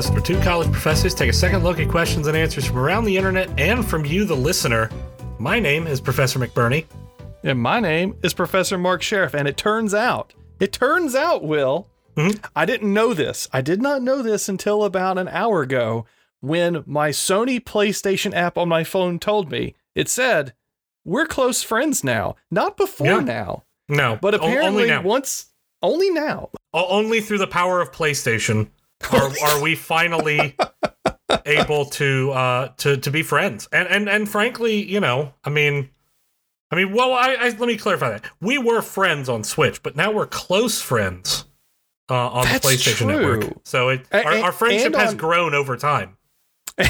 Request, where two college professors take a second look at questions and answers from around the internet and from you, the listener. My name is Professor McBurney. And my name is Professor Mark Sheriff. And it turns out, it turns out, Will, Mhm. I didn't know this. I did not know this until about an hour ago when my Sony PlayStation app on my phone told me. It said, We're close friends now. Not before Yeah. now, No, but o- apparently only now. once, only now. O- only through the power of PlayStation are, are we finally able to uh to to be friends. And and and frankly, you know, I mean, I mean, well, I, I let me clarify that. We were friends on Switch, but now we're close friends uh, on That's the PlayStation true. Network. So it our, our friendship and has grown over time.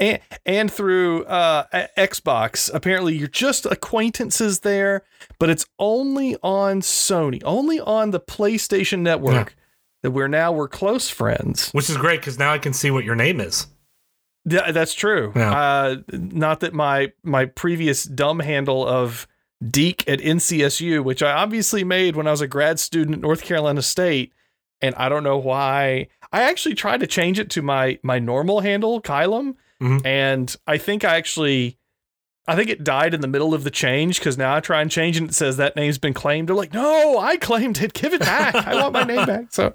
and, and through uh, Xbox. Apparently, you're just acquaintances there, but it's only on Sony, only on the PlayStation Network that we're now we're close friends. Which is great because now I can see what your name is. Yeah, that's true. Yeah. Uh, not that my my previous dumb handle of Deek at NCSU, which I obviously made when I was a grad student at North Carolina State, and I don't know why. I actually tried to change it to my my normal handle, Kylum, Mhm. and I think I actually. I think it died in the middle of the change because now I try and change and it says that name's been claimed. They're like, no, I claimed it. Give it back. I want my name back. So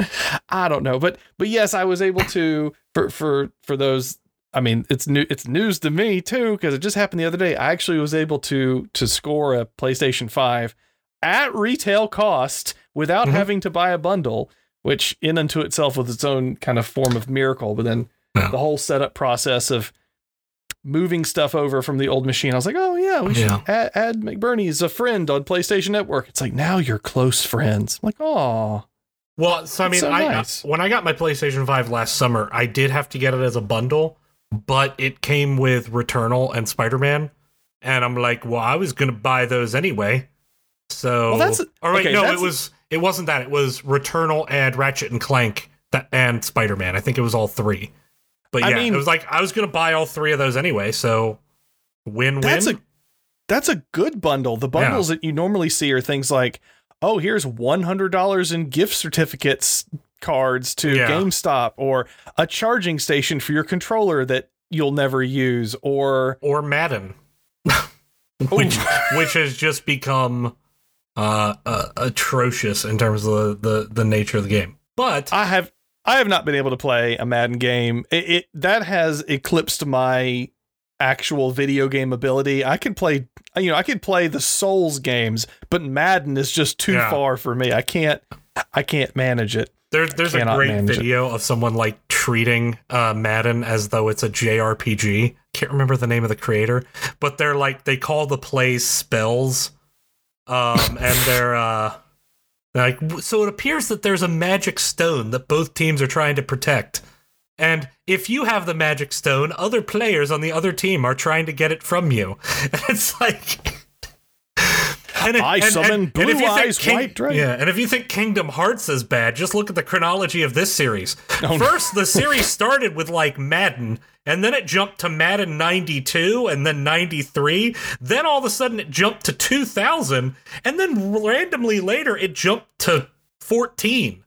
I don't know. But but yes, I was able to for for for those I mean, it's new. It's news to me too because it just happened the other day. I actually was able to to score a PlayStation Five at retail cost without Mhm. having to buy a bundle, which in unto itself was its own kind of form of miracle. But then the whole setup process of moving stuff over from the old machine, I was like, oh yeah, we should add, add McBurney as a friend on PlayStation Network. It's like now you're close friends. I'm like, oh, Well, so I mean, so I nice. when I got my PlayStation 5 last summer, I did have to get it as a bundle, but it came with Returnal and Spider-Man, and I'm like, well, I was gonna buy those anyway. So, Well, that's- all right. okay, no, it was it wasn't that. It was Returnal and Ratchet and Clank that and Spider-Man. I think it was all three. But I yeah, mean- it was like I was gonna buy all three of those anyway. So, win-win. That's a that's a good bundle. The bundles that you normally see are things like, oh, here's one hundred dollars in gift certificates cards to Yeah. GameStop, or a charging station for your controller that you'll never use, or or Madden, which which has just become uh, uh, atrocious in terms of the, the the nature of the game. But I have I have not been able to play a Madden game. It, it that has eclipsed my actual video game ability. I can play you know, I can play the Souls games, but Madden is just too Yeah. far for me. I can't I can't manage it. there's there's a great manage it. video of someone like treating uh, Madden as though it's a JRPG. Can't remember the name of the creator, but they're like they call the plays spells, um, and they're uh, like so. It appears that there's a magic stone that both teams are trying to protect. And if you have the magic stone, other players on the other team are trying to get it from you. And it's like. And I summon if you Blue think Eyes White Dragon. Yeah, and if you think Kingdom Hearts is bad, just look at the chronology of this series. Oh, no. First, the series started with like Madden, and then it jumped to Madden 92 and then 93. Then all of a sudden it jumped to 2000, and then randomly later it jumped to 14.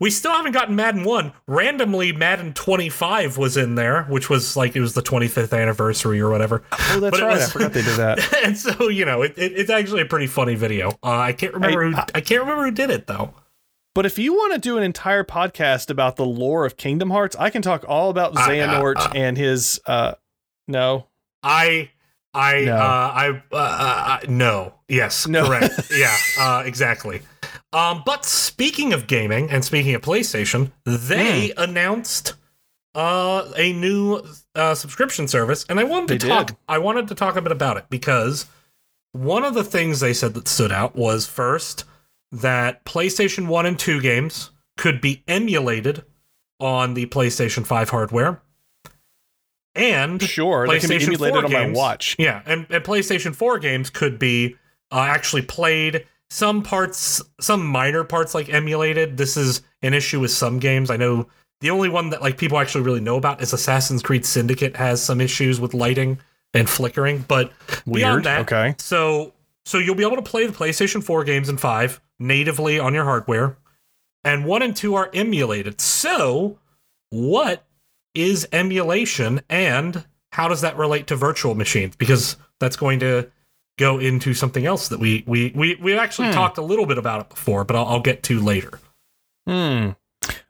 We still haven't gotten Madden 1. Randomly, Madden 25 was in there, which was like it was the 25th anniversary or whatever. Oh, that's But right. was- I forgot they did that. and so you know, it, it, it's actually a pretty funny video. Uh, I can't remember Hey, who I- I can't remember who did it though. But if you want to do an entire podcast about the lore of Kingdom Hearts, I can talk all about Uh, uh, Xehanort uh. and his uh no. I I No. uh, I uh, uh, uh, no yes No. correct yeah uh, exactly. Um, but speaking of gaming and speaking of PlayStation, they Hmm. announced uh, a new uh, subscription service, and I wanted to They talk. did. I wanted to talk a bit about it because one of the things they said that stood out was first that PlayStation One and Two games could be emulated on the PlayStation Five hardware, and Sure, they can be PlayStation emulated 4 on my games- watch. yeah, and, and PlayStation 4 games could be uh, actually played. Some parts, some minor parts, like emulated. This is an issue with some games. I know the only one that like people actually really know about is Assassin's Creed Syndicate has some issues with lighting and flickering, but beyond Weird. that, Okay. so so you'll be able to play the PlayStation 4 games and 5 natively on your hardware. and 1 and 2 are emulated. So, what is emulation and how does that relate to virtual machines? Because that's going to go into something else that we we we we actually Hmm. talked a little bit about it before, but I'll, I'll get to later. Hmm.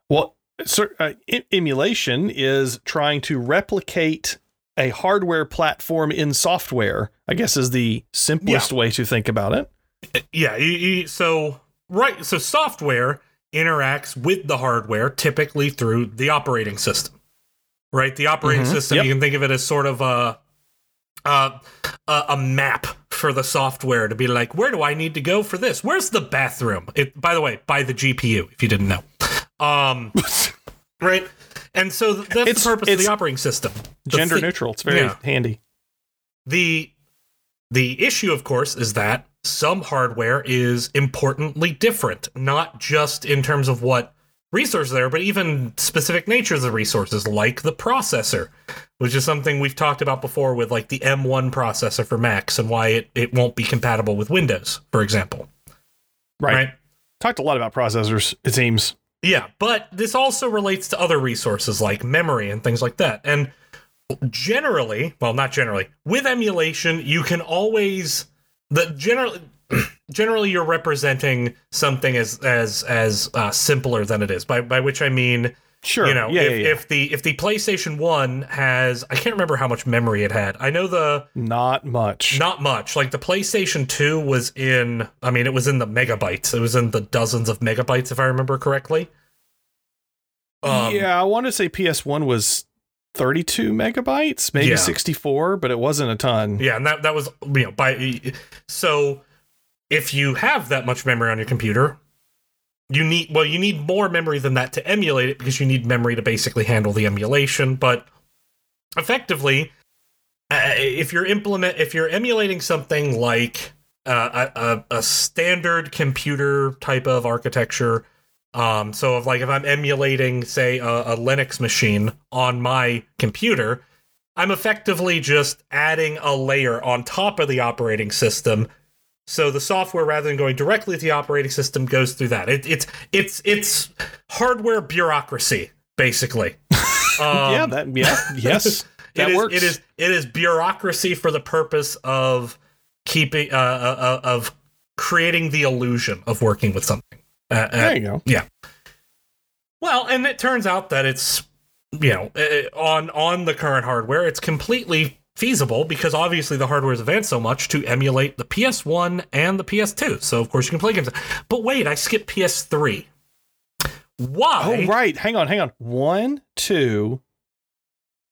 Well, cer- uh, emulation is trying to replicate a hardware platform in software. I guess is the simplest way to think about it. Yeah, you, you, so right, so software interacts with the hardware typically through the operating system. Right, the operating Mhm, system yep. you can think of it as sort of a, a a a map for the software to be like, where do I need to go for this? Where's the bathroom? It, by the way, by the GPU, if you didn't know. Um, right, and so that's It's- the purpose of the operating system. The Gender thi- neutral. It's very Yeah. handy. the the issue of course is that some hardware is importantly different not just in terms of what resources there but even specific natures of the resources like the processor which is something we've talked about before with like the m1 processor for macs and why it, it won't be compatible with windows for example Right. Talked a lot about processors. It seems. Yeah, but this also relates to other resources like memory and things like that. And generally, well, not generally, with emulation, you can always the generally generally you're representing something as as as uh, simpler than it is. By by which I mean, Sure. you know, yeah, if, yeah, yeah. if the if the PlayStation One has, I can't remember how much memory it had. I know the Not much. not much. Like the PlayStation 2 was in, I mean, it was in the megabytes. It was in the dozens of megabytes, if I remember correctly. Um, yeah, I want to say PS1 was 32 megabytes, maybe Yeah. 64, but it wasn't a ton. Yeah, and that, that was, you know, by, so if you have that much memory on your computer, you need, well, you need more memory than that to emulate it because you need memory to basically handle the emulation. But effectively, uh, if you're implement, if you're emulating something like uh, a, a, standard computer type of architecture, um, so if like if I'm emulating, say, a, a Linux machine on my computer, I'm effectively just adding a layer on top of the operating system. So the software, rather than going directly to the operating system, goes through that. It, it's it's it's hardware bureaucracy, basically. Um, yeah, that yeah, yes. That it is, works. It is it is bureaucracy for the purpose of keeping uh, uh, uh, of creating the illusion of working with something. Uh, uh, There you go. Yeah. Well, and it turns out that it's you know uh, on on the current hardware, it's completely feasible because obviously the hardware has advanced so much to emulate the PS1 and the PS2. So of course you can play games. But wait, I skipped PS3. Why? Oh, right. Hang on, hang on. One, two,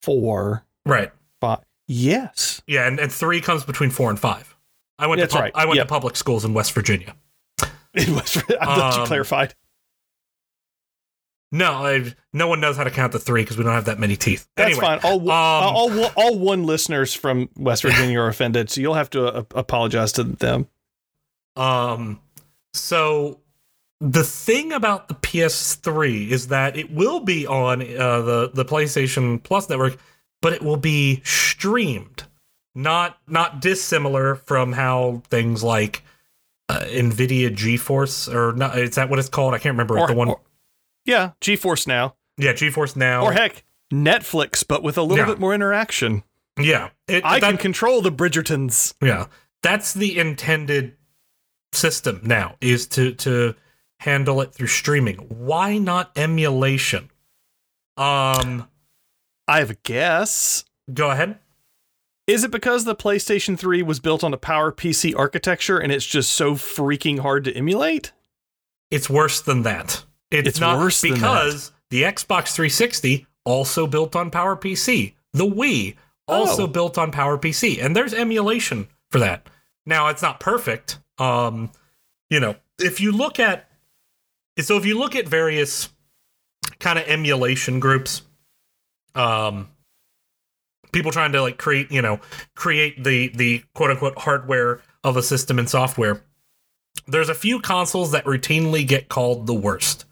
four, Right. five. Yes. Yeah, and, and three comes between four and five. I went That's to pub- right. I went Yep. to public schools in West Virginia. It was. I'm glad you Um, clarified. No, I, no one knows how to count the three because we don't have that many teeth. That's anyway, fine. All, um, all, all, all one listeners from West Virginia are offended, so you'll have to uh, apologize to them. Um, so the thing about the PS3 is that it will be on uh, the the PlayStation Plus network, but it will be streamed, not not dissimilar from how things like uh, Nvidia GeForce or not. Is that what it's called? I can't remember Or- the one. or- Yeah, GeForce Now, yeah, GeForce Now. or heck, Netflix, but with a little Yeah. bit more interaction. yeah, it, I can control the Bridgertons. Yeah, that's the intended system now is to to handle it through streaming. Why not emulation? Um, I have a guess. go ahead. Is it because the PlayStation 3 was built on a Power PC architecture and it's just so freaking hard to emulate? It's worse than that. It's, It's not worse because the Xbox 360 also built on PowerPC. The Wii also Oh. built on PowerPC, and there's emulation for that. Now it's not perfect. Um, you know, if you look at so if you look at various kind of emulation groups, um, people trying to like create, you know, create the the quote unquote hardware of a system and software. There's a few consoles that routinely get called the worst.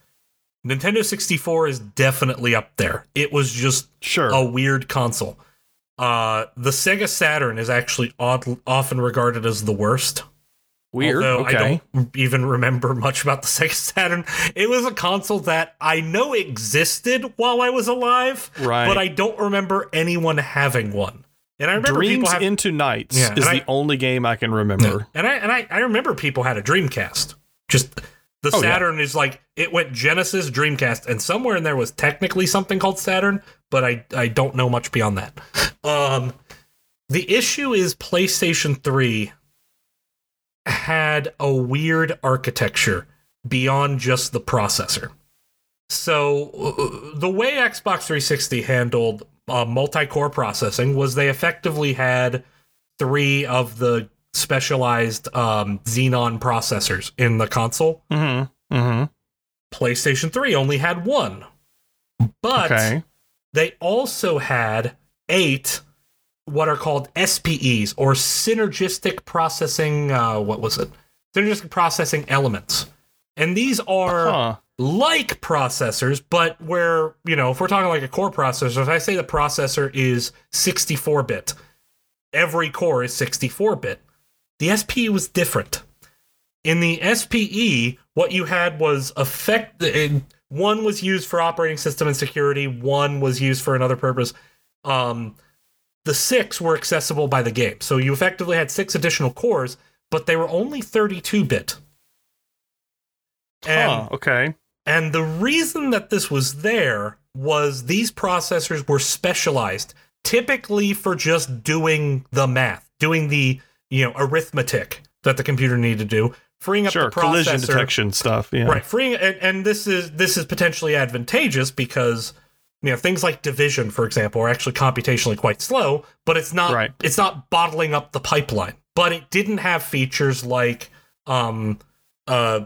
Nintendo 64 is definitely up there. It was just Sure. a weird console. Uh, the Sega Saturn is actually odd, often regarded as the worst. Weird. Although okay. I don't even remember much about the Sega Saturn. It was a console that I know existed while I was alive, Right. but I don't remember anyone having one. And I remember Dreams have, into Nights Yeah, is the I- only game I can remember. and I and I, I remember people had a Dreamcast. Just the Oh, yeah. Saturn is like it went Genesis, Dreamcast, and somewhere in there was technically something called Saturn, but I I don't know much beyond that. Um, the issue is PlayStation Three had a weird architecture beyond just the processor. So uh, the way Xbox 360 handled uh, multi-core processing was they effectively had three of the specialized um, Xenon processors in the console. Mm-hmm. Mm-hmm. PlayStation 3 only had one. But Okay. they also had eight what are called SPEs or synergistic processing uh, what was it? Synergistic processing elements. And these are Huh. like processors, but where, you know, if we're talking like a core processor, if I say the processor is 64 bit, every core is 64 bit. The SPE was different. In the SPE, what you had was effect. One was used for operating system and security. One was used for another purpose. Um, the six were accessible by the game, so you effectively had six additional cores, but they were only 32 bit. And huh. Okay. and the reason that this was there was these processors were specialized typically for just doing the math, doing the, you know, arithmetic that the computer needed to do, freeing up Sure. the processor. Collision detection stuff. Yeah. Right, freeing and, and this is this is potentially advantageous because you know things like division, for example, are actually computationally quite slow, but it's not Right. it's not bottling up the pipeline. But it didn't have features like um uh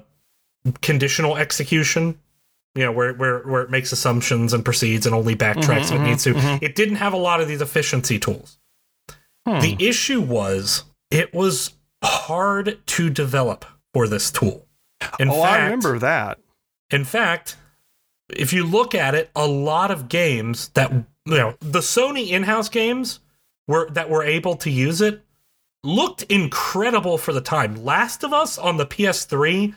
conditional execution, you know, where where where it makes assumptions and proceeds and only backtracks Mhm, when it needs to. mhm. It didn't have a lot of these efficiency tools. Hmm. The issue was it was hard to develop for this tool. In oh, fact, I remember that. in fact, if you look at it, a lot of games that you know, the Sony in-house games were that were able to use it looked incredible for the time. Last of Us on the PS3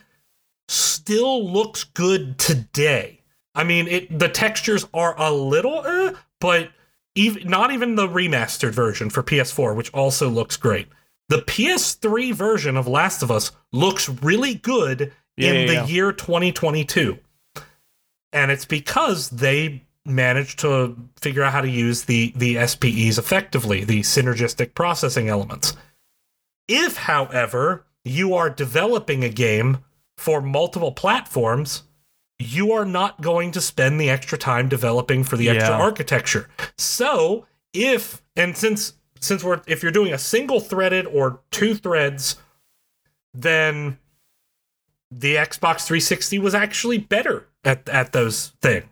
still looks good today. I mean, it the textures are a little eh, but even not even the remastered version for PS4, which also looks great. The PS3 version of Last of Us looks really good Yeah, in yeah, the yeah. year 2022. And it's because they managed to figure out how to use the the SPEs effectively, the synergistic processing elements. If, however, you are developing a game for multiple platforms, you are not going to spend the extra time developing for the extra architecture. So, if and since since we're if you're doing a single threaded or two threads, then the Xbox 360 was actually better at, at those things.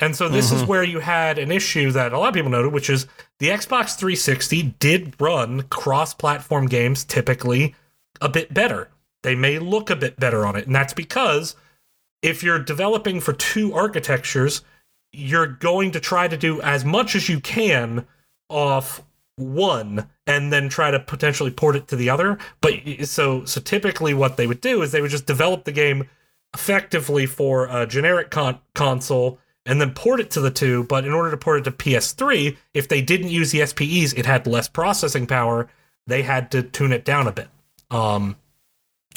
And so this is Mhm. where you had an issue that a lot of people noted, which is the Xbox 360 did run cross platform games typically a bit better. They may look a bit better on it. And that's because if you're developing for two architectures, you're going to try to do as much as you can off one and then try to potentially port it to the other. But so so typically what they would do is they would just develop the game effectively for a generic con- console and then port it to the two. But in order to port it to PS3, if they didn't use the SPEs, it had less processing power. They had to tune it down a bit. Um,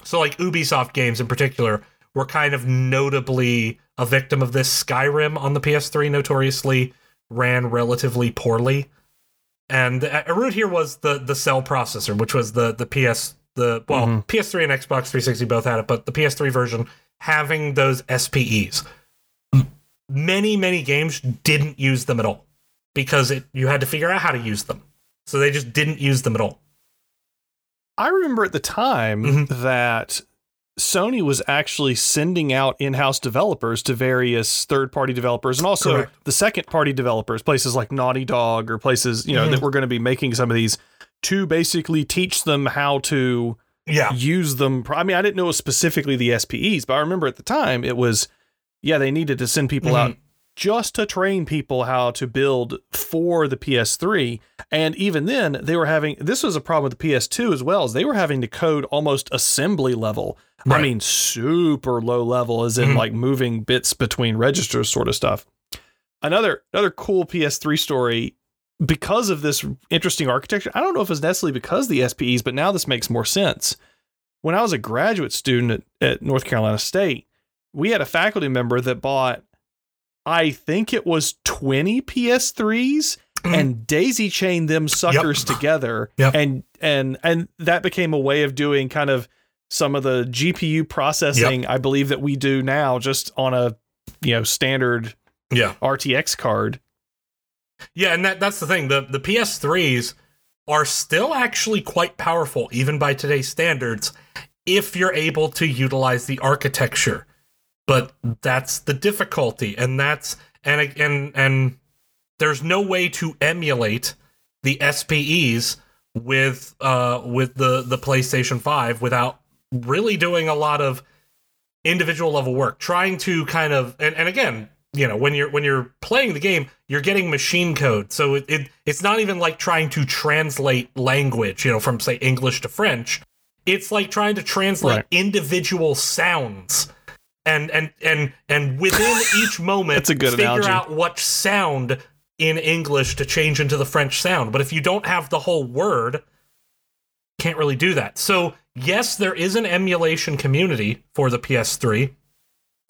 so like Ubisoft games in particular were kind of notably a victim of this. Skyrim on the PS3 notoriously ran relatively poorly. And a root here was the the cell processor, which was the the PS the well Mhm. PS3 and Xbox 360 both had it, but the PS3 version having those SPEs. Many many games didn't use them at all because it you had to figure out how to use them. So they just didn't use them at all. I remember at the time Mhm. that Sony was actually sending out in-house developers to various third-party developers and also Correct. the second-party developers, places like Naughty Dog or places, you know, Mhm. that were going to be making some of these to basically teach them how to Yeah. use them. I mean, I didn't know it was specifically the SPEs, but I remember at the time it was yeah, they needed to send people out just to train people how to build for the PS3. And even then, they were having this was a problem with the PS2 as well, as they were having to code almost assembly level. Right. I mean, super low level, as in Mhm. like moving bits between registers, sort of stuff. Another another cool PS3 story because of this interesting architecture. I don't know if it's necessarily because of the SPEs, but now this makes more sense. When I was a graduate student at, at North Carolina State, we had a faculty member that bought, I think it was 20 PS3s Mhm. and daisy chained them suckers together. Yep. And and and that became a way of doing kind of some of the GPU processing, I believe that we do now just on a you know standard Yeah. RTX card. Yeah, and that that's the thing. The the PS3s are still actually quite powerful even by today's standards if you're able to utilize the architecture. But that's the difficulty and that's and and and there's no way to emulate the SPEs with uh with the the PlayStation 5 without really doing a lot of individual level work trying to kind of and, and again you know when you're when you're playing the game you're getting machine code. So it, it it's not even like trying to translate language you know from say english to french. It's like trying to translate Right. individual sounds and and and and within each moment That's a good figure analogy. out what sound in english to change into the french sound but if you don't have the whole word can't really do that so yes there is an emulation community for the ps3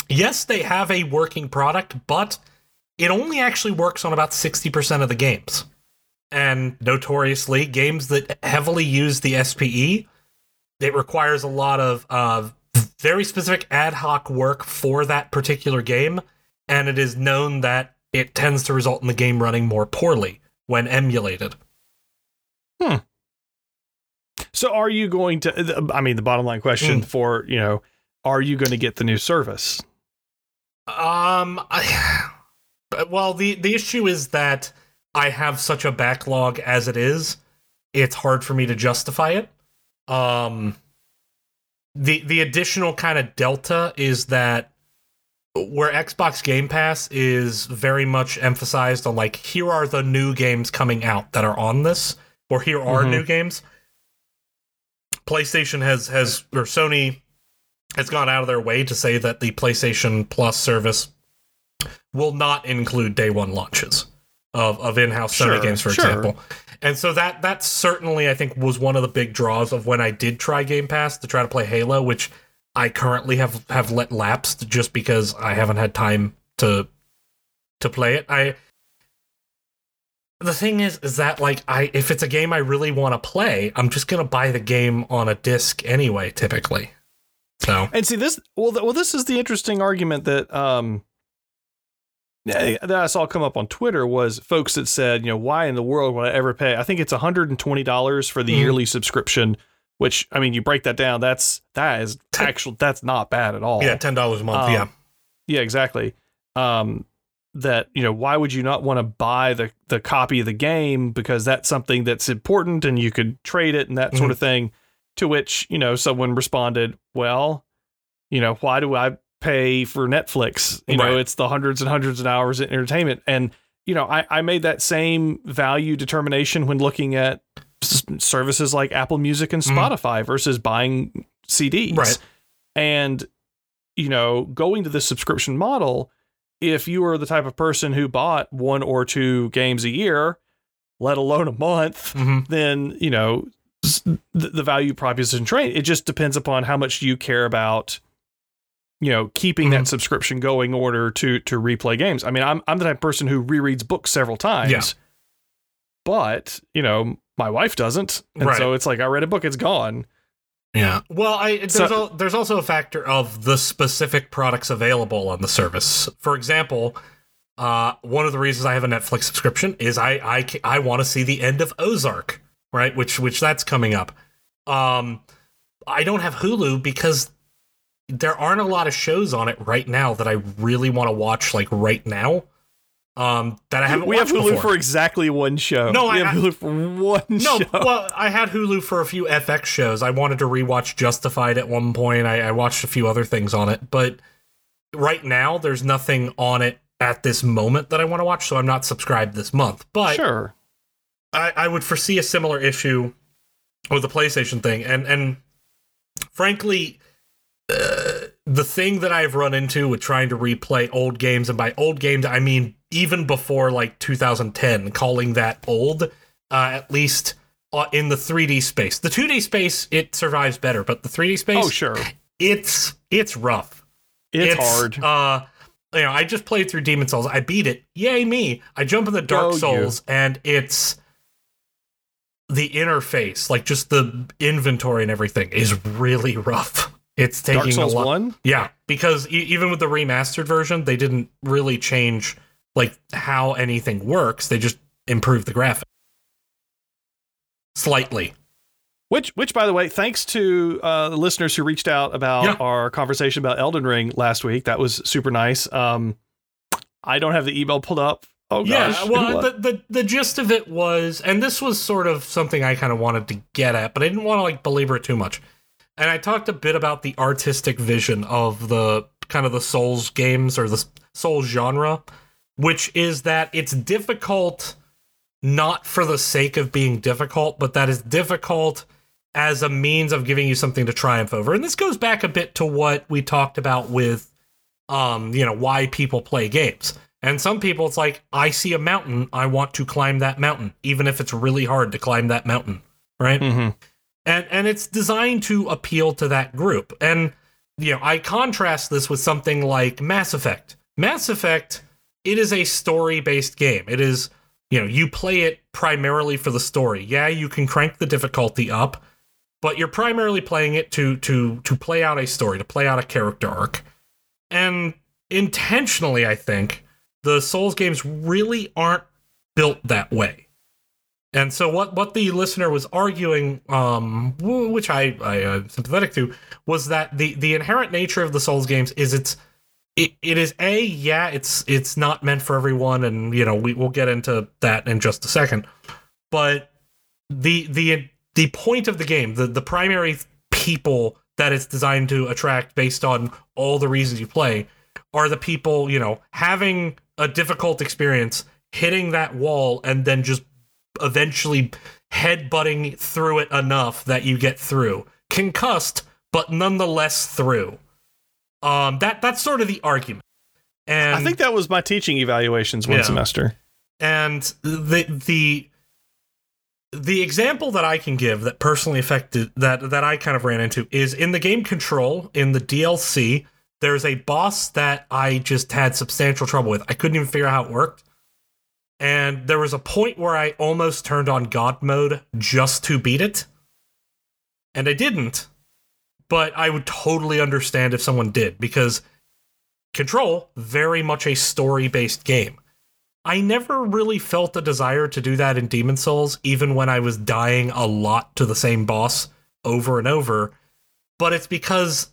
yes, they have a working product, but it only actually works on about 60% of the games. And notoriously, games that heavily use the SPE, it requires a lot of uh, very specific ad hoc work for that particular game. And it is known that it tends to result in the game running more poorly when emulated. Hmm. So are you going to I mean the bottom line question Mm. for, you know, are you going to get the new service? Um, I, well, the the issue is that I have such a backlog as it is. It's hard for me to justify it. Um, the the additional kind of delta is that where Xbox Game Pass is very much emphasized on like here are the new games coming out that are on this, or here are Mhm. new games. PlayStation has has or Sony has gone out of their way to say that the PlayStation Plus service will not include day one launches of, of in-house Sony Sure, games, for sure. example. And so that that certainly I think was one of the big draws of when I did try Game Pass to try to play Halo, which I currently have have let lapse just because I haven't had time to to play it. I the thing is is that like I if it's a game I really want to play, I'm just going to buy the game on a disc anyway typically. So, And see this well th- well this is the interesting argument that um that I saw come up on Twitter was folks that said, you know, why in the world would I ever pay? I think it's $120 for the Mhm. yearly subscription, which I mean, you break that down, that's that is actual that's not bad at all. yeah, $10 a month, Um, yeah. Yeah, exactly. Um, that you know, why would you not want to buy the the copy of the game because that's something that's important and you could trade it and that sort of thing. To which you know, someone responded, "Well, you know, why do I pay for Netflix? You know, it's the hundreds and hundreds of hours of entertainment." And you know, I I made that same value determination when looking at s- services like Apple Music and Mhm. Spotify versus buying CDs. Right. And you know, going to the subscription model, if you were the type of person who bought one or two games a year, let alone a month, hmm then, you know, the, the value proposition it just depends upon how much you care about, you know, keeping Mhm. that subscription going order to to replay games. I mean, I'm I'm the type of person who rereads books several times. Yeah. But, you know, my wife doesn't. And Right. so it's like I read a book, it's gone. Yeah. Well, I there's So- al- there's also a factor of the specific products available on the service. For example, uh, one of the reasons I have a Netflix subscription is I I I want to see the end of Ozark, right? Which which that's coming up. Um, I don't have Hulu because there aren't a lot of shows on it right now that I really want to watch like right now. Um, that I haven't we have Hulu before. for exactly one show. No, we I- have Hulu for one No, show. well, I had Hulu for a few FX shows. I wanted to rewatch Justified at one point. I, I watched a few other things on it, but right now there's nothing on it at this moment that I want to watch, so I'm not subscribed this month. But sure. I, I would foresee a similar issue with the PlayStation thing, and and frankly, uh, the thing that I've run into with trying to replay old games, and by old games I mean even before like 2010, calling that old, uh, at least uh, in the 3D space. The 2D space it survives better, but the 3D space, Oh, sure. it's it's rough. It's, hard. Uh, you know, I just played through Demon Souls. I beat it. Yay me! I jump in the Dark Go you. Souls, and it's the interface, like just the inventory and everything, is really rough. It's taking Dark Souls a lot. 1? Yeah, because e- even with the remastered version, they didn't really change like how anything works. They just improved the graphics slightly. Which, which, by the way, thanks to uh, the listeners who reached out about Yeah. our conversation about Elden Ring last week. That was super nice. Um, I don't have the email pulled up. Oh gosh. Yeah, well, the, the the gist of it was, and this was sort of something I kind of wanted to get at, but I didn't want to like belabor it too much. And I talked a bit about the artistic vision of the kind of the Souls games or the Souls genre, which is that it's difficult not for the sake of being difficult, but that is difficult as a means of giving you something to triumph over. And this goes back a bit to what we talked about with um, you know, why people play games. And some people it's like, I see a mountain, I want to climb that mountain, even if it's really hard to climb that mountain. Right? Mhm. And and it's designed to appeal to that group. And you know, I contrast this with something like Mass Effect. Mass Effect, it is a story-based game. It is, you know, you play it primarily for the story. Yeah, you can crank the difficulty up, but you're primarily playing it to to to play out a story, to play out a character arc. And intentionally, I think the Souls games really aren't built that way. And so what what the listener was arguing, um, which I I am sympathetic to, was that the the inherent nature of the Souls games is it's it, it is a yeah it's it's not meant for everyone, and you know we we'll get into that in just a second, but the the the point of the game, the the primary people that it's designed to attract based on all the reasons you play are the people you know having a difficult experience hitting that wall and then just eventually headbutting through it enough that you get through concussed but nonetheless through um that that's sort of the argument and I think that was my teaching evaluations one Yeah. semester. and the the the example that I can give that personally affected that that I kind of ran into is in the game Control in the DLC. There's a boss that I just had substantial trouble with. I couldn't even figure out how it worked. And there was a point where I almost turned on God mode just to beat it. And I didn't. But I would totally understand if someone did because Control, very much a story based game. I never really felt a desire to do that in Demon Souls, even when I was dying a lot to the same boss over and over. But it's because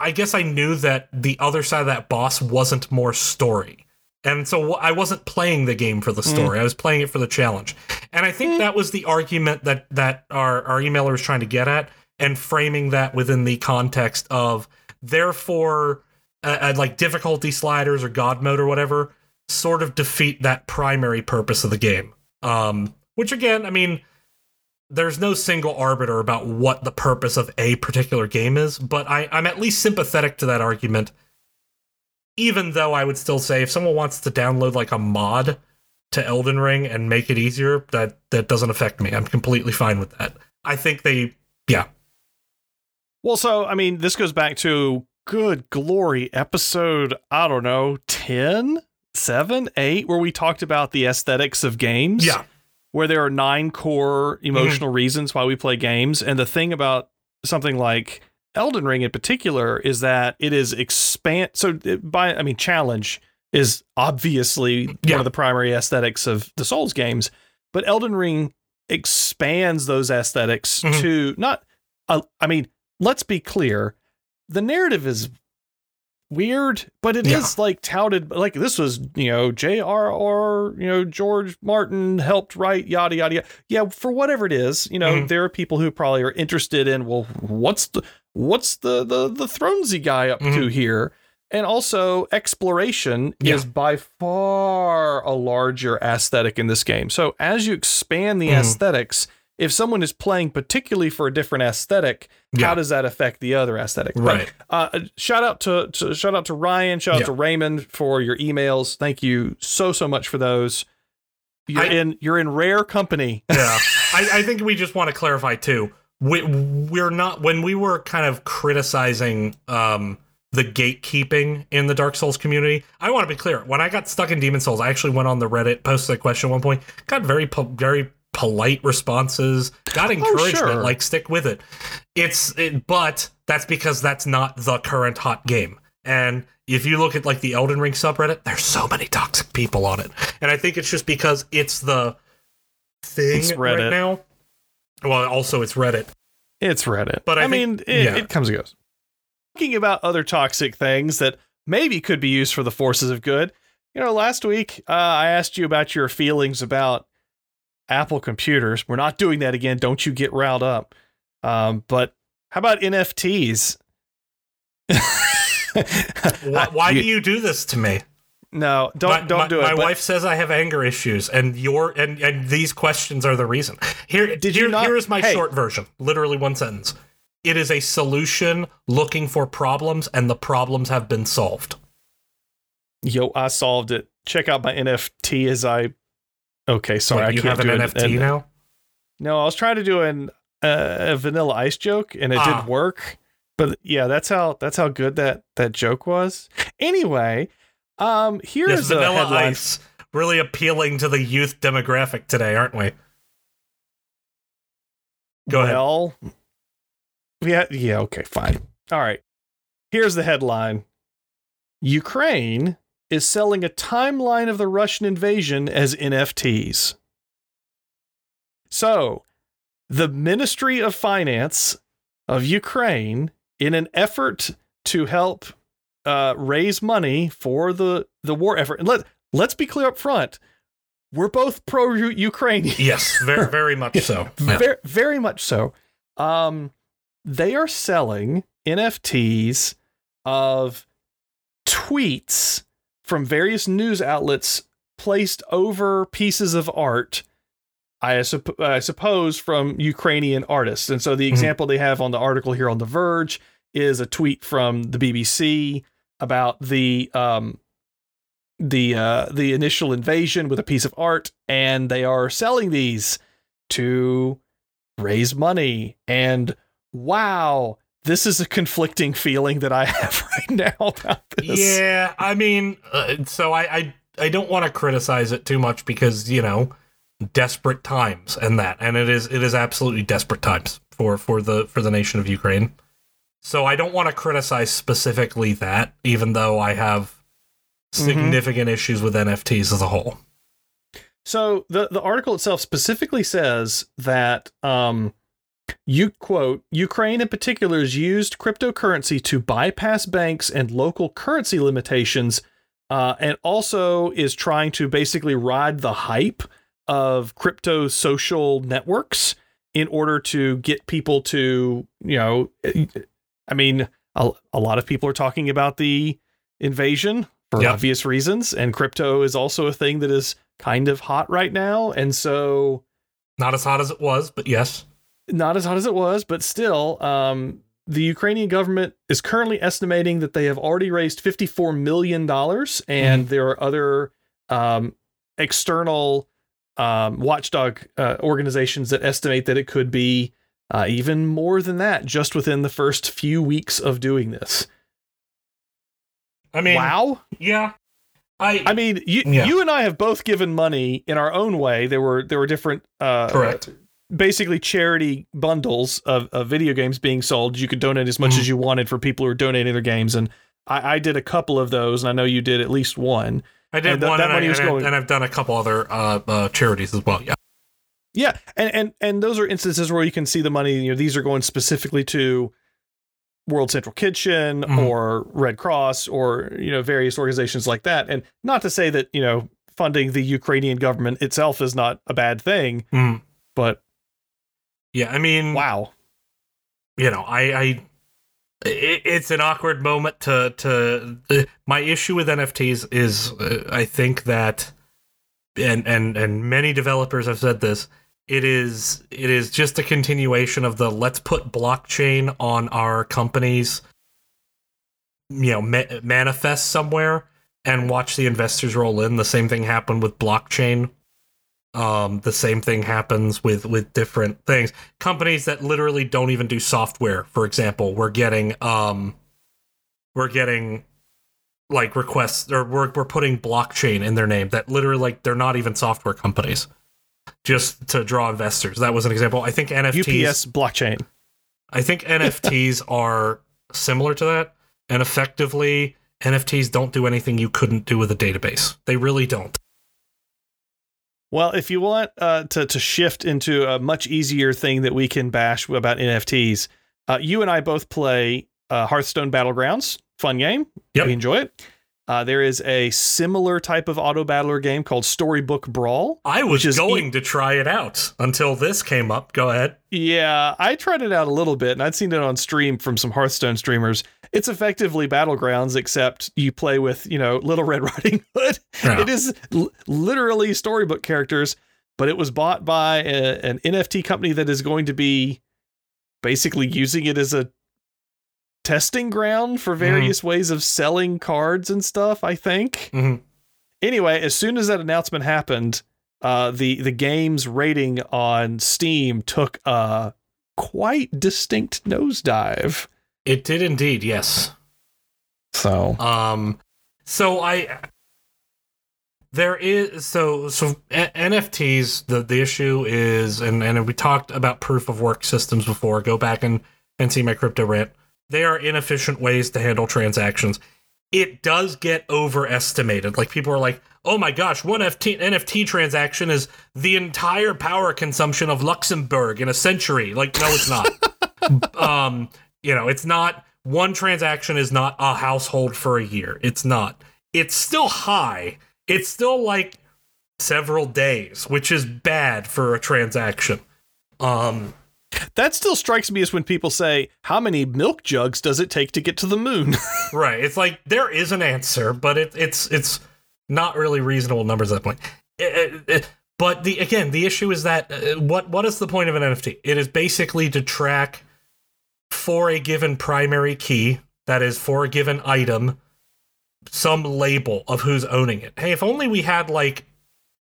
I guess I knew that the other side of that boss wasn't more story. And so I wasn't playing the game for the story. I was playing it for the challenge. And I think that was the argument that that our, our emailer was trying to get at and framing that within the context of therefore uh, uh, like difficulty sliders or god mode or whatever sort of defeat that primary purpose of the game. Um, which again, I mean, there's no single arbiter about what the purpose of a particular game is, but I, I'm at least sympathetic to that argument. Even though I would still say if someone wants to download like a mod to Elden Ring and make it easier, that that doesn't affect me. I'm completely fine with that. I think they, yeah, Well, so I mean, this goes back to good glory episode, I don't know, 10, 7, 8, where we talked about the aesthetics of games. yeah, Where there are nine core mm-hmm. emotional reasons why we play games. And the thing about something like Elden Ring in particular is that it is expand. So, by, I mean, challenge is obviously Yeah. one of the primary aesthetics of the Souls games, but Elden Ring expands those esthetics Mhm. to not, uh, I mean, let's be clear the narrative is weird but it is Yeah. like touted like this was you know jrr you know george martin helped write yada yada yada yeah for whatever it is you know Mhm. there are people who probably are interested in well what's the what's the the the thronesy guy up to Mhm. here and also exploration Yeah. is by far a larger aesthetic in this game. So as you expand the Mhm. aesthetics, if someone is playing particularly for a different aesthetic, Yeah. how does that affect the other aesthetic? But, Right. uh, shout out to, to shout out to Ryan, shout out to Raymond for your emails. Thank you so so much for those. You're I- in you're in rare company. yeah I, I think we just want to clarify too we, we're not when we were kind of criticizing um the gatekeeping in the dark souls community i want to be clear when i got stuck in demon souls i actually went on the reddit posted a question at one point got very po- very polite responses got encouragement sure. like stick with it. It's it, but that's because that's not the current hot game. And if you look at like the elden ring subreddit there's so many toxic people on it. And i think it's just because it's the thing It's right now well also it's reddit It's Reddit. But I I, mean, it, yeah. it comes and goes. Talking about other toxic things that maybe could be used for the forces of good. You know, last week uh, I asked you about your feelings about Apple computers. We're not doing that again. Don't you get riled up. Um, but how about NFTs? why, why do you do this to me No, don't my, don't my- do it. My but- wife says I have anger issues, and your and and these questions are the reason. Here, Did you here, not- here is my hey. short version. Literally one sentence. It is a solution looking for problems, and the problems have been solved. Yo, I solved it. Check out my NFT as I. Okay, sorry, Wait, I you can't have an do it. NFT And- now. No, I was trying to do an uh, a vanilla ice joke and it Ah. didn't work. But yeah, that's how that's how good that that joke was. Anyway, um here's Yes, a Vanilla headline. Ice. Really appealing to the youth demographic today, aren't we? Go ahead. well, Yeah, yeah, okay, fine. All right. Here's the headline. Ukraine is selling a timeline of the Russian invasion as NFTs. So, the Ministry of Finance of Ukraine, in an effort to help uh, raise money for the, the war effort, and let, let's be clear up front, we're both pro Ukraine Yes, very, very much so. Yeah. very, very much so. Um, they are selling NFTs of tweets from various news outlets placed over pieces of art. I, supp- I suppose from Ukrainian artists. And so the Mhm. example they have on the article here on The Verge is a tweet from the BBC about the um, the uh, the initial invasion with a piece of art, and they are selling these to raise money. And wow, this is a conflicting feeling that I have right now about this. Yeah, I mean, uh, so I, I I don't want to criticize it too much because you know, desperate times and that, and it is it is absolutely desperate times for for the for the nation of Ukraine. So I don't want to criticize specifically that, even though I have significant issues with NFTs as a whole. So the the article itself specifically says that um you quote Ukraine in particular has used cryptocurrency to bypass banks and local currency limitations uh, and also is trying to basically ride the hype of crypto social networks in order to get people to you know I mean a, a lot of people are talking about the invasion for Yep. obvious reasons and crypto is also a thing that is kind of hot right now. And so Not as hot as it was, but yes. not as hot as it was, but still, um, the Ukrainian government is currently estimating that they have already raised $54 million, and there are other um, external um, watchdog uh, organizations that estimate that it could be uh, even more than that just within the first few weeks of doing this. I mean, wow. yeah. I, I mean, you Yeah. you and I have both given money in our own way. There were there were different uh correct. basically charity bundles of, of video games being sold. You could donate as much Mhm. as you wanted for people who are donating their games. And I, I did a couple of those, and I know you did at least one. I did and that- one, that and, I, money was and, I, going- and I've done a couple other uh, uh, charities as well. Yeah. Yeah, and and and those are instances where you can see the money. You know, these are going specifically to World Central Kitchen Mhm. or Red Cross or you know various organizations like that. And not to say that you know funding the Ukrainian government itself is not a bad thing, Mm. but Yeah. I mean, wow, you know, I, I it, it's an awkward moment to to. Uh, my issue with NFTs is uh, I think that, and and and many developers have said this. It is it is just a continuation of the let's put blockchain on our companies, you know, ma- manifest somewhere and watch the investors roll in. The same thing happened with blockchain. Um, the same thing happens with with different things. Companies that literally don't even do software, for example, we're getting um, we're getting like requests or we're we're putting blockchain in their name that literally like they're not even software companies just to draw investors. That was an example. I think NFTs UPS blockchain. I think NFTs are similar to that and effectively NFTs don't do anything you couldn't do with a database. They really don't. Well, if you want uh, to to shift into a much easier thing that we can bash about NFTs, uh, you and I both play uh, Hearthstone Battlegrounds. Fun game. Yep. We enjoy it. Uh, there is a similar type of auto battler game called Storybook Brawl. I was Which is going e- to try it out until this came up. Go ahead. Yeah, I tried it out a little bit, and I'd seen it on stream from some Hearthstone streamers. It's effectively Battlegrounds, except you play with, you know, Little Red Riding Hood. Yeah. It is l- literally storybook characters, but it was bought by a, an NFT company that is going to be basically using it as a testing ground for various ways of selling cards and stuff, I think. Mhm. Anyway, as soon as that announcement happened, uh, the the game's rating on Steam took a quite distinct nosedive. It did indeed, yes. So Um, so I there is so so a- NFTs. The the issue is, and and we talked about proof of work systems before. Go back and and see my crypto rant. They are inefficient ways to handle transactions. It does get overestimated. Like people are like, "Oh my gosh, one FT, NFT transaction is the entire power consumption of Luxembourg in a century." Like, no, it's not. um, you know, it's not one transaction is not a household for a year. It's not. It's still high. It's still like several days, which is bad for a transaction. Um, that still strikes me as when people say, "How many milk jugs does it take to get to the moon?" right. It's like there is an answer, but it, it's it's not really reasonable numbers at that point. It- it- it- but the again, the issue is that uh, what what is the point of an NFT? It is basically to track for a given primary key, that is for a given item, some label of who's owning it. Hey, if only we had like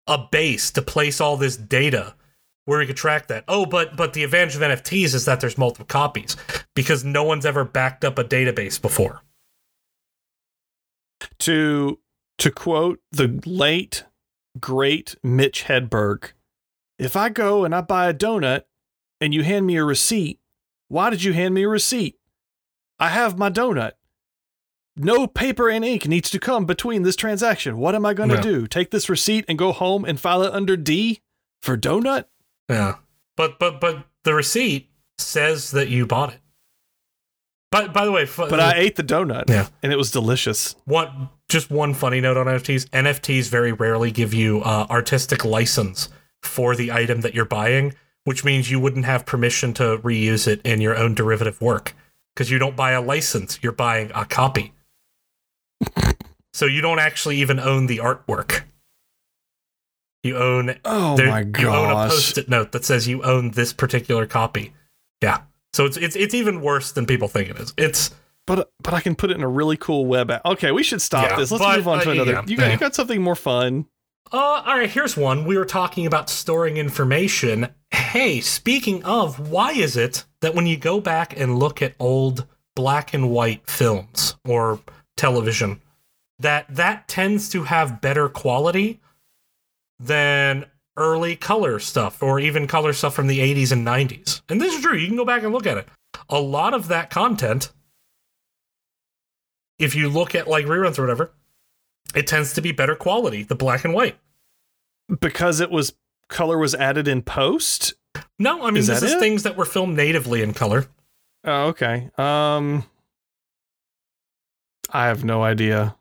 a base to place all this data where we could track that. Oh, but but the advantage of NFTs is that there's multiple copies because no one's ever backed up a database before. to to quote the late great Mitch Hedberg, if I go and I buy a donut and you hand me a receipt, why did you hand me a receipt? I have my donut. No paper and ink needs to come between this transaction. What am I going to Yeah. do? Take this receipt and go home and file it under D for donut? Yeah. But but but the receipt says that you bought it. But by the way, fu- But I ate the donut Yeah. and it was delicious. What just one funny note on NFTs. NFTs very rarely give you uh, artistic license for the item that you're buying, which means you wouldn't have permission to reuse it in your own derivative work because you don't buy a license; you're buying a copy. so you don't actually even own the artwork. You own Oh there- my you own a post-it note that says you own this particular copy. Yeah. So it's it's it's even worse than people think it is. It's But but I can put it in a really cool web app. Okay, we should stop Yeah, this. Let's but, move on to uh, another. yeah, you got yeah. you got something more fun. uh all right, here's one. We were talking about storing information. Hey, speaking of, why is it that when you go back and look at old black and white films or television that that tends to have better quality than early color stuff or even color stuff from the 80s and 90s. And this is true. You can go back and look at it. A lot of that content if you look at like reruns or whatever, it tends to be better quality, the black and white. Because it was color was added in post. No, I mean Is this is it? things that were filmed natively in color. Oh, okay. Um I have no idea.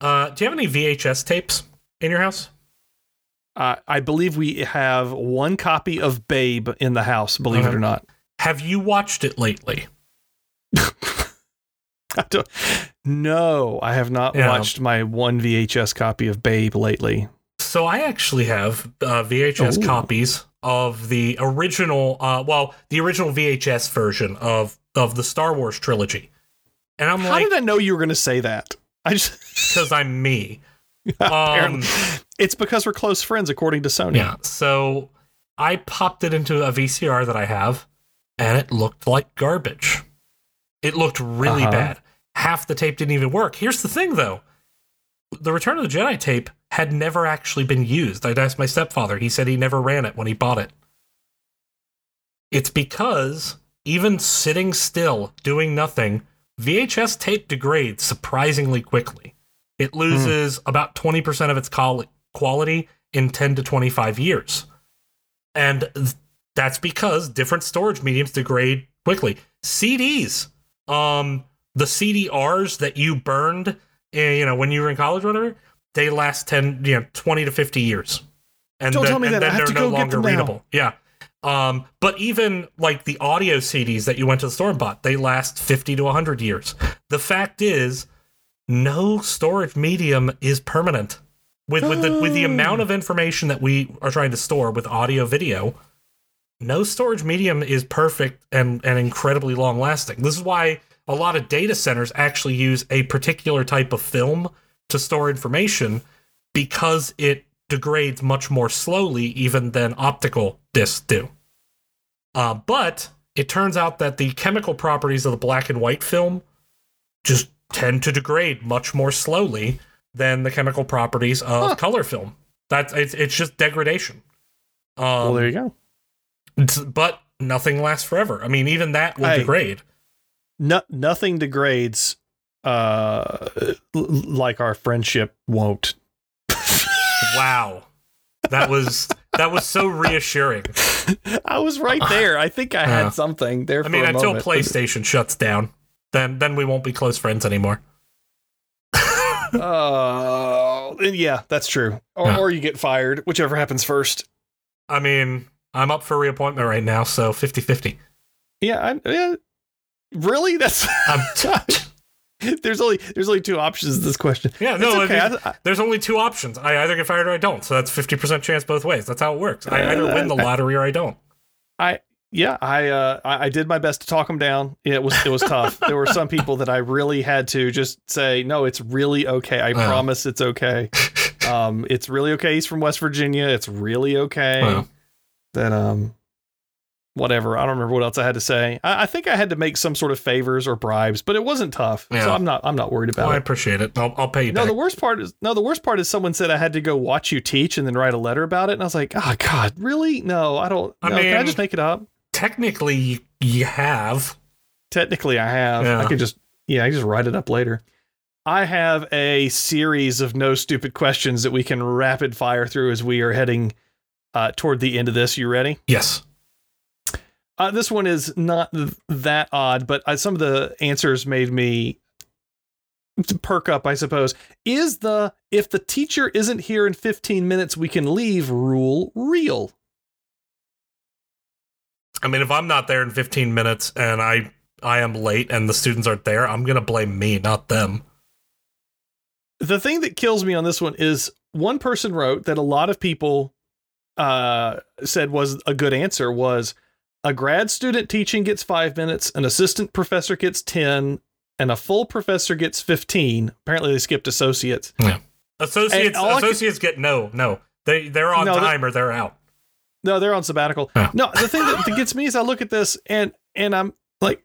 Uh, do you have any VHS tapes in your house? Uh, I believe we have one copy of Babe in the house, believe it or not. Have you watched it lately? I no, I have not Yeah. watched my one VHS copy of Babe lately. So I actually have uh, VHS Ooh. copies of the original, uh, well, the original VHS version of of the Star Wars trilogy, and I'm How like, How did I know you were going to say that? I just because I'm me. Um, it's because we're close friends, according to Sony. yeah. So I popped it into a VCR that I have, and it looked like garbage. It looked really Uh-huh. bad. Half the tape didn't even work. Here's the thing, though. The Return of the Jedi tape had never actually been used. I'd asked my stepfather. He said he never ran it when he bought it. It's because even sitting still, doing nothing, VHS tape degrades surprisingly quickly. It loses about 20% of its quality in 10 to 25 years. And that's because different storage mediums degrade quickly. CDs, um, the CDRs that you burned, eh, you know, when you were in college, or whatever, they last 10, you know, 20 to 50 years. And Don't then, tell me and that. I have they're to no go get longer them now. readable. Yeah. Um, but even like the audio CDs that you went to the store and bought, they last 50 to 100 years. The fact is, no storage medium is permanent. With with the with the amount of information that we are trying to store with audio video, no storage medium is perfect and, and incredibly long lasting. This is why a lot of data centers actually use a particular type of film to store information because it degrades much more slowly even than optical discs do. Uh, but it turns out that the chemical properties of the black and white film just tend to degrade much more slowly than the chemical properties of Huh. color film. That's it's it's just degradation. Um, Well, there you go. but nothing lasts forever. I mean, even that will degrade. No, nothing degrades uh, like our friendship won't. Wow, that was that was so reassuring. I was right there. I think I had something there. I mean, until. PlayStation shuts down, then then we won't be close friends anymore. Oh, then yeah, that's true. Or, Yeah. or you get fired, whichever happens first. I mean, I'm up for reappointment right now, so 50-50. Yeah, I, yeah. Really? That's I'm there's only there's only two options this question. Yeah, It's no, okay. I I- I- there's only two options. I either get fired or I don't. So that's 50% chance both ways. That's how it works. I either win the lottery or I don't. Yeah, I uh, I, did my best to talk him down. It was it was tough. there were some people that I really had to just say, no, it's really okay. I Wow. promise it's okay. Um, it's really okay. He's from West Virginia. It's really okay. Wow. That um, whatever. I don't remember what else I had to say. I, I think I had to make some sort of favors or bribes, but it wasn't tough. So Yeah. I'm not I'm not worried Well, it. I appreciate it. I'll, I'll pay you No, back. the worst part is no. The worst part is someone said I had to go watch you teach and then write a letter about it, and I was like, oh God, really? No, I don't. I no, can I just make it up? Technically, you, have. Technically, I have. I Yeah. could just yeah, I just write it up later. I have a series of no stupid questions that we can rapid fire through as we are heading uh, toward the end of this. You ready? Yes. Uh, this one is not th- that odd, but uh, some of the answers made me perk up, I suppose. Is the if the teacher isn't here in 15 minutes, we can leave rule real? I mean, if I'm not there in 15 minutes and I I am late and the students aren't there, I'm gonna blame me, not them. The thing that kills me on this one is one person wrote that a lot of people uh, said was a good answer was a grad student teaching gets five minutes, an assistant professor gets 10, and a full professor gets 15. Apparently, they skipped associates. Yeah. Associates I could- associates get no, no. They they're on No, they- time or they're out. No, they're on sabbatical. Yeah. No, the thing that, that gets me is I look at this and and I'm like,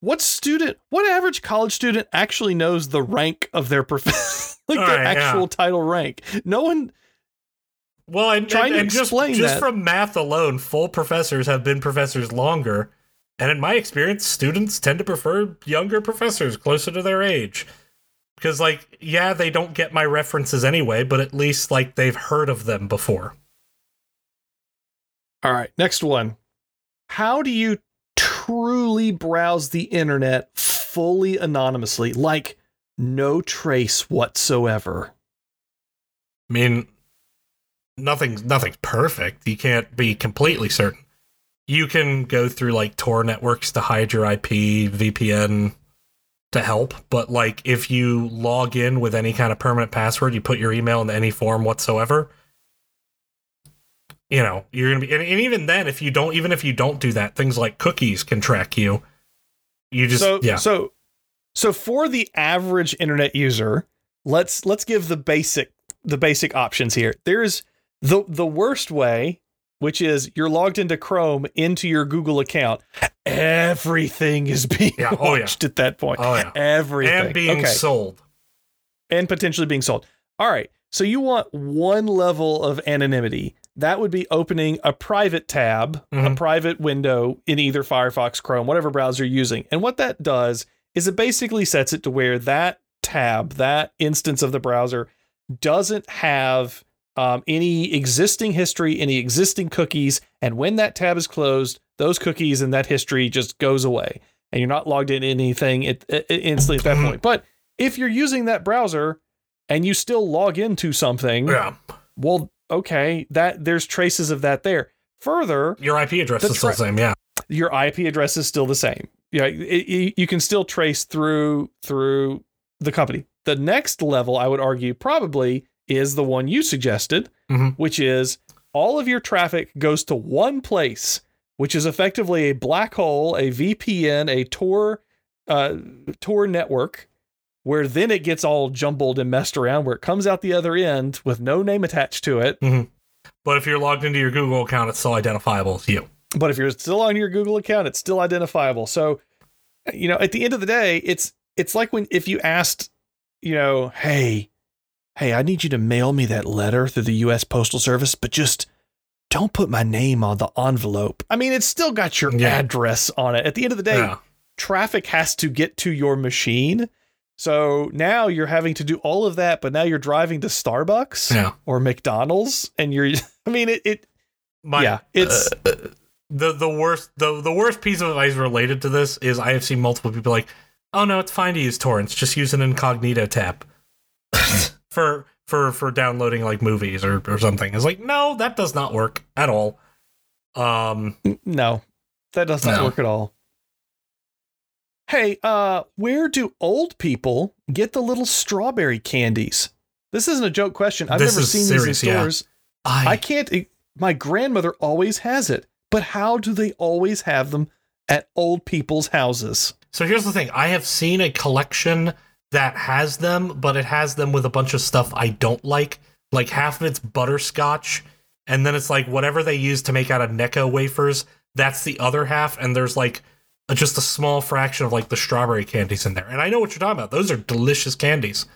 what student, what average college student actually knows the rank of their professor, like All their right, yeah. actual title rank? No one. Well, and, Trying and, to and just, explain just that. from math alone, full professors have been professors longer. And in my experience, students tend to prefer younger professors closer to their age. Because, like, yeah, they don't get my references anyway, but at least, like, they've heard of them before. All right, next one. How do you truly browse the internet fully anonymously, like no trace whatsoever? I mean, nothing's nothing's perfect. You can't be completely certain. You can go through like Tor networks to hide your IP, VPN, to help, but like if you log in with any kind of permanent password, you put your email in any form whatsoever, you know, you're gonna be and, and even then if you don't even if you don't do that, things like cookies can track you. You just so yeah. so so for the average internet user, let's let's give the basic the basic options here. There's the the worst way, which is you're logged into Chrome into your Google account. Everything is being Yeah, oh, yeah. at that point. Oh yeah. Everything And being okay. sold. and potentially being sold. All right. So you want one level of anonymity. That would be opening a private tab, a Mhm. private window in either Firefox, Chrome, whatever browser you're using. And what that does is it basically sets it to where that tab, that instance of the browser, doesn't have um, any existing history, any existing cookies. And when that tab is closed, those cookies and that history just goes away. And you're not logged in anything at, at- instantly at that Mhm. point. But if you're using that browser and you still log into something, Yeah. well, okay, that there's traces of that there. Further, Your IP address The is still the same, yeah. your IP address is still the same. Yeah, it, it- you can still trace through through the company. The next level, I would argue, probably is the one you suggested, Mhm. which is all of your traffic goes to one place, which is effectively a black hole, a VPN, a Tor uh, Tor network, where then it gets all jumbled and messed around, where it comes out the other end with no name attached to it. Mm-hmm. But if you're logged into your Google account, it's still identifiable as you. but if you're still on your Google account, it's still identifiable. So, you know, at the end of the day, it's it's like when if you asked, you know, hey, hey, I need you to mail me that letter through the U.S. Postal Service, but just don't put my name on the envelope. I mean, it's still got your Yeah. address on it. At the end of the day, Yeah. traffic has to get to your machine. So now you're having to do all of that, but now you're driving to Starbucks Yeah. or McDonald's, and you're. I mean, it. it My, yeah, it's. the the worst the the worst piece of advice related to this is I have seen multiple people like, oh no, it's fine to use torrents. Just use an incognito tab for for for downloading like movies or or something. It's like no, that does not work at all. Um, No, that does not No. work at all. Hey, uh, where do old people get the little strawberry candies? This isn't a joke question. I've This never seen serious, these in yeah. stores. I, I can't. My grandmother always has it, but how do they always have them at old people's houses? so here's the thing. I have seen a collection that has them, but it has them with a bunch of stuff I don't like. Like half of it's butterscotch, and then it's like whatever they use to make out of Necco wafers. That's the other half, and there's like just a small fraction of like the strawberry candies in there. And I know what you're talking about. Those are delicious candies.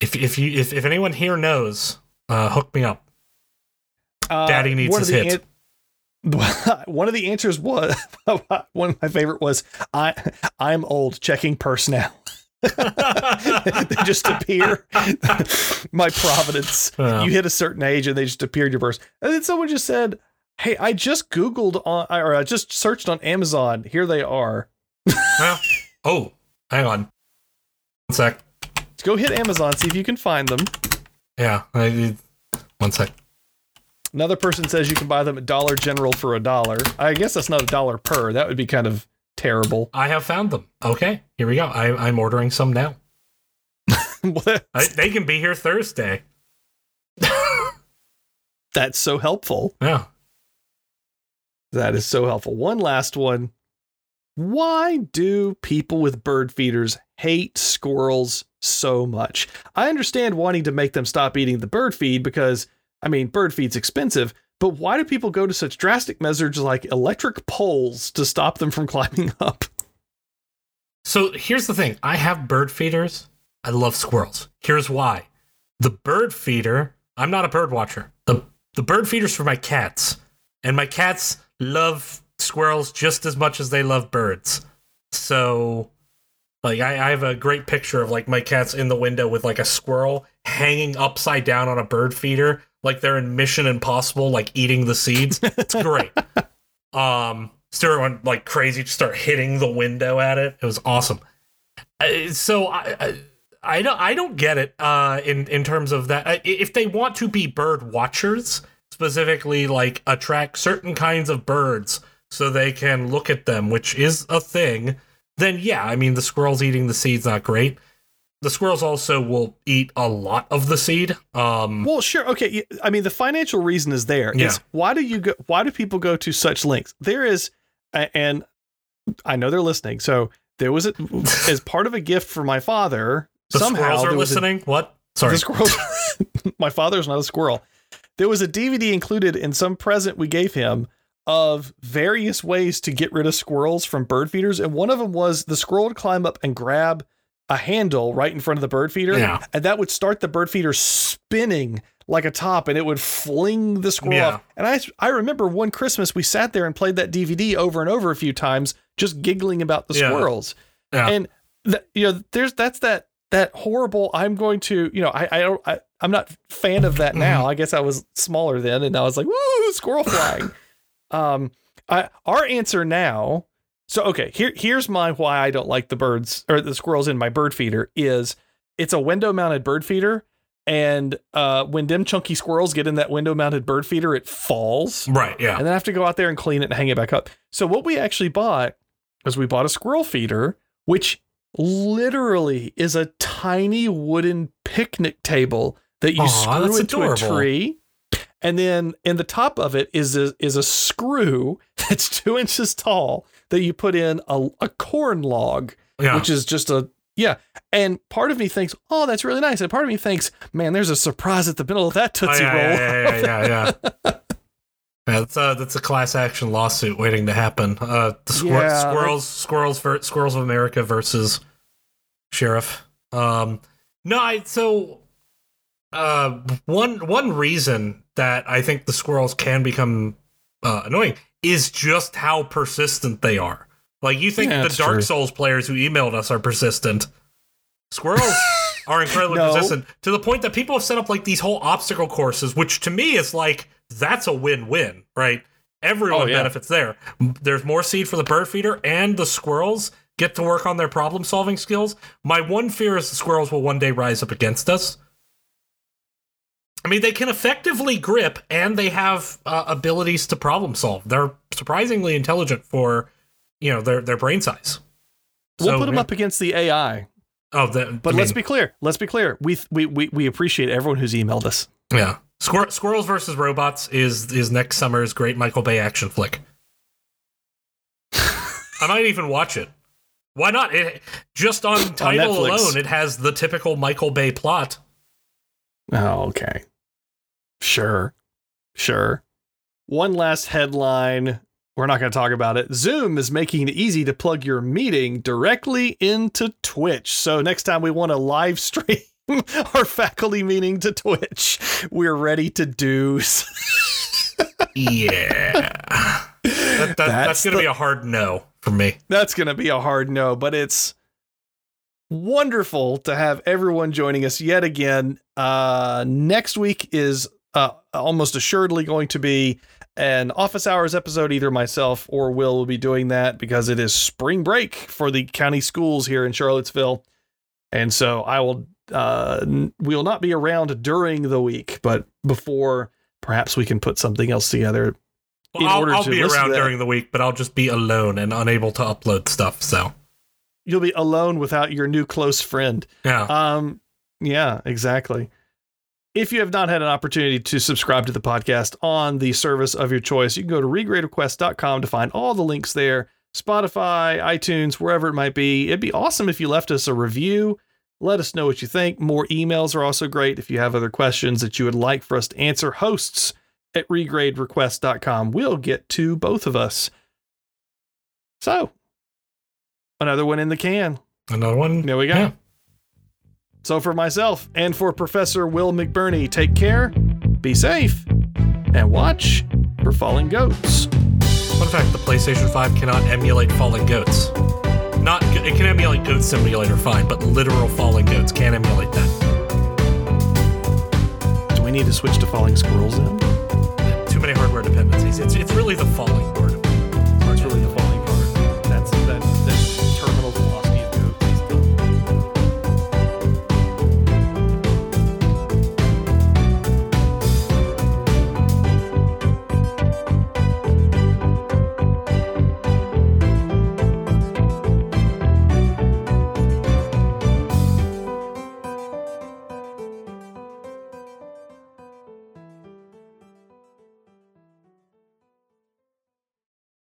If if you if, if anyone here knows, uh, hook me up. Uh, Daddy needs his hit. an- one of the answers was one of my favorite was I I'm old checking purse now. they just appear. My providence. You hit a certain age and they just appear in your purse. And then someone just said, "Hey, I just Googled on, or I just searched on Amazon. Here they are. Well, oh, hang on, one sec. Let's go hit Amazon, see if you can find them." Yeah, I, one sec. Another person says you can buy them at Dollar General for a dollar. I guess that's not a dollar per. That would be kind of terrible. I have found them. Okay, here we go. I, I'm ordering some now. I, they can be here Thursday. that's so helpful. Yeah. That is so helpful. One last one. Why do people with bird feeders hate squirrels so much? I understand wanting to make them stop eating the bird feed because, I mean, bird feed's expensive, but why do people go to such drastic measures like electric poles to stop them from climbing up? So here's the thing. I have bird feeders. I love squirrels. Here's why. The bird feeder, I'm not a bird watcher. The the bird feeder's for my cats. And my cats love squirrels just as much as they love birds. So like I, I have a great picture of like my cats in the window with like a squirrel hanging upside down on a bird feeder, like they're in Mission Impossible, like eating the seeds. It's great. um Stuart went like crazy to start hitting the window at it. It was awesome. Uh, so I, I I don't I don't get it uh in in terms of that. If they want to be bird watchers, specifically like attract certain kinds of birds so they can look at them, which is a thing, then yeah, I mean the squirrels eating the seed's not great. The squirrels also will eat a lot of the seed. Um, Well, sure. Okay. I mean, the financial reason is there. Yeah. It's why do you go? Why do people go to such lengths? There is, and I know they're listening. So there was a, as part of a gift for my father. the somehow squirrels are was a- listening. what? Sorry. the squirrel. my father's not a squirrel. There was a DVD included in some present we gave him of various ways to get rid of squirrels from bird feeders, and one of them was the squirrel would climb up and grab a handle right in front of the bird feeder, Yeah. and that would start the bird feeder spinning like a top, and it would fling the squirrel Yeah. off. And I I remember one Christmas we sat there and played that DVD over and over a few times, just giggling about the Yeah. squirrels Yeah. and th- you know there's that's that that horrible i'm going to you know i i don't I, i'm not fan of that now i guess i was smaller then and i was like woo squirrel flying um i our answer now so okay here here's my why i don't like the birds or the squirrels in my bird feeder is it's a window mounted bird feeder and uh when dim chunky squirrels get in that window mounted bird feeder it falls right. Yeah. and then I have to go out there and clean it and hang it back up. So what we actually bought was we bought a squirrel feeder, which literally is a tiny wooden picnic table that you Aw, screw into adorable. a tree. And then in the top of it is a, is a screw that's two inches tall that you put in a, a corn log, Yeah. which is just a yeah. And part of me thinks, oh, that's really nice. And part of me thinks, man, there's a surprise at the middle of that Oh, Tootsie yeah, Roll. yeah, yeah, yeah, yeah, yeah. Yeah, that's a that's a class action lawsuit waiting to happen. Uh, the squir- Yeah. squirrels, squirrels, ver- squirrels of America versus sheriff. Um, no, I so uh, one one reason that I think the squirrels can become uh, annoying is just how persistent they are. Like you think Yeah, the Dark true. Souls players who emailed us are persistent. Squirrels are incredibly No. persistent to the point that people have set up like these whole obstacle courses, which to me is like that's a win-win, right? Everyone Oh, yeah. benefits there. There's more seed for the bird feeder, and the squirrels get to work on their problem-solving skills. My one fear is the squirrels will one day rise up against us. I mean, they can effectively grip, and they have uh, abilities to problem solve. They're surprisingly intelligent for, you know, their their brain size. We'll So, put them yeah. up against the AI. Oh, the, But I let's be clear. Let's be clear. We, we we we appreciate everyone who's emailed us. Yeah. Squir- Squirrels versus Robots is is next summer's great Michael Bay action flick. I might even watch it. Why not? It, just on title Netflix. alone, it has the typical Michael Bay plot. Oh, okay. Sure. Sure. One last headline. We're not going to talk about it. Zoom is making it easy to plug your meeting directly into Twitch. So next time we want to live stream our faculty meeting to Twitch, we're ready to do. Yeah. that, that, that's That's going to be a hard no for me. That's going to be a hard no, but it's wonderful to have everyone joining us yet again. Uh, next week is uh, almost assuredly going to be an office hours episode. Either myself or Will will be doing that because it is spring break for the county schools here in Charlottesville. And so I will, uh, we will not be around during the week, but before perhaps we can put something else together. Well, In I'll, order I'll to be around during the week, but I'll just be alone and unable to upload stuff. So, You'll be alone without your new close friend. yeah. Um, yeah, exactly. If you have not had an opportunity to subscribe to the podcast on the service of your choice, you can go to regraderequest.com to find all the links there. Spotify, iTunes, wherever it might be. It'd be awesome if you left us a review. Let us know what you think. More emails are also great if you have other questions that you would like for us to answer. Hosts at regraderequest.com. We'll get to both of us. So, another one in the can. Another one. There we go. Yeah. So, for myself and for Professor Will McBurney, take care, be safe, and watch for falling goats. Fun fact: the PlayStation 5 cannot emulate falling goats. Not it can emulate Goat Simulator fine, but literal falling goats can't emulate that. Do we need to switch to falling squirrels then? Too many hardware dependencies. It's it's really the falling.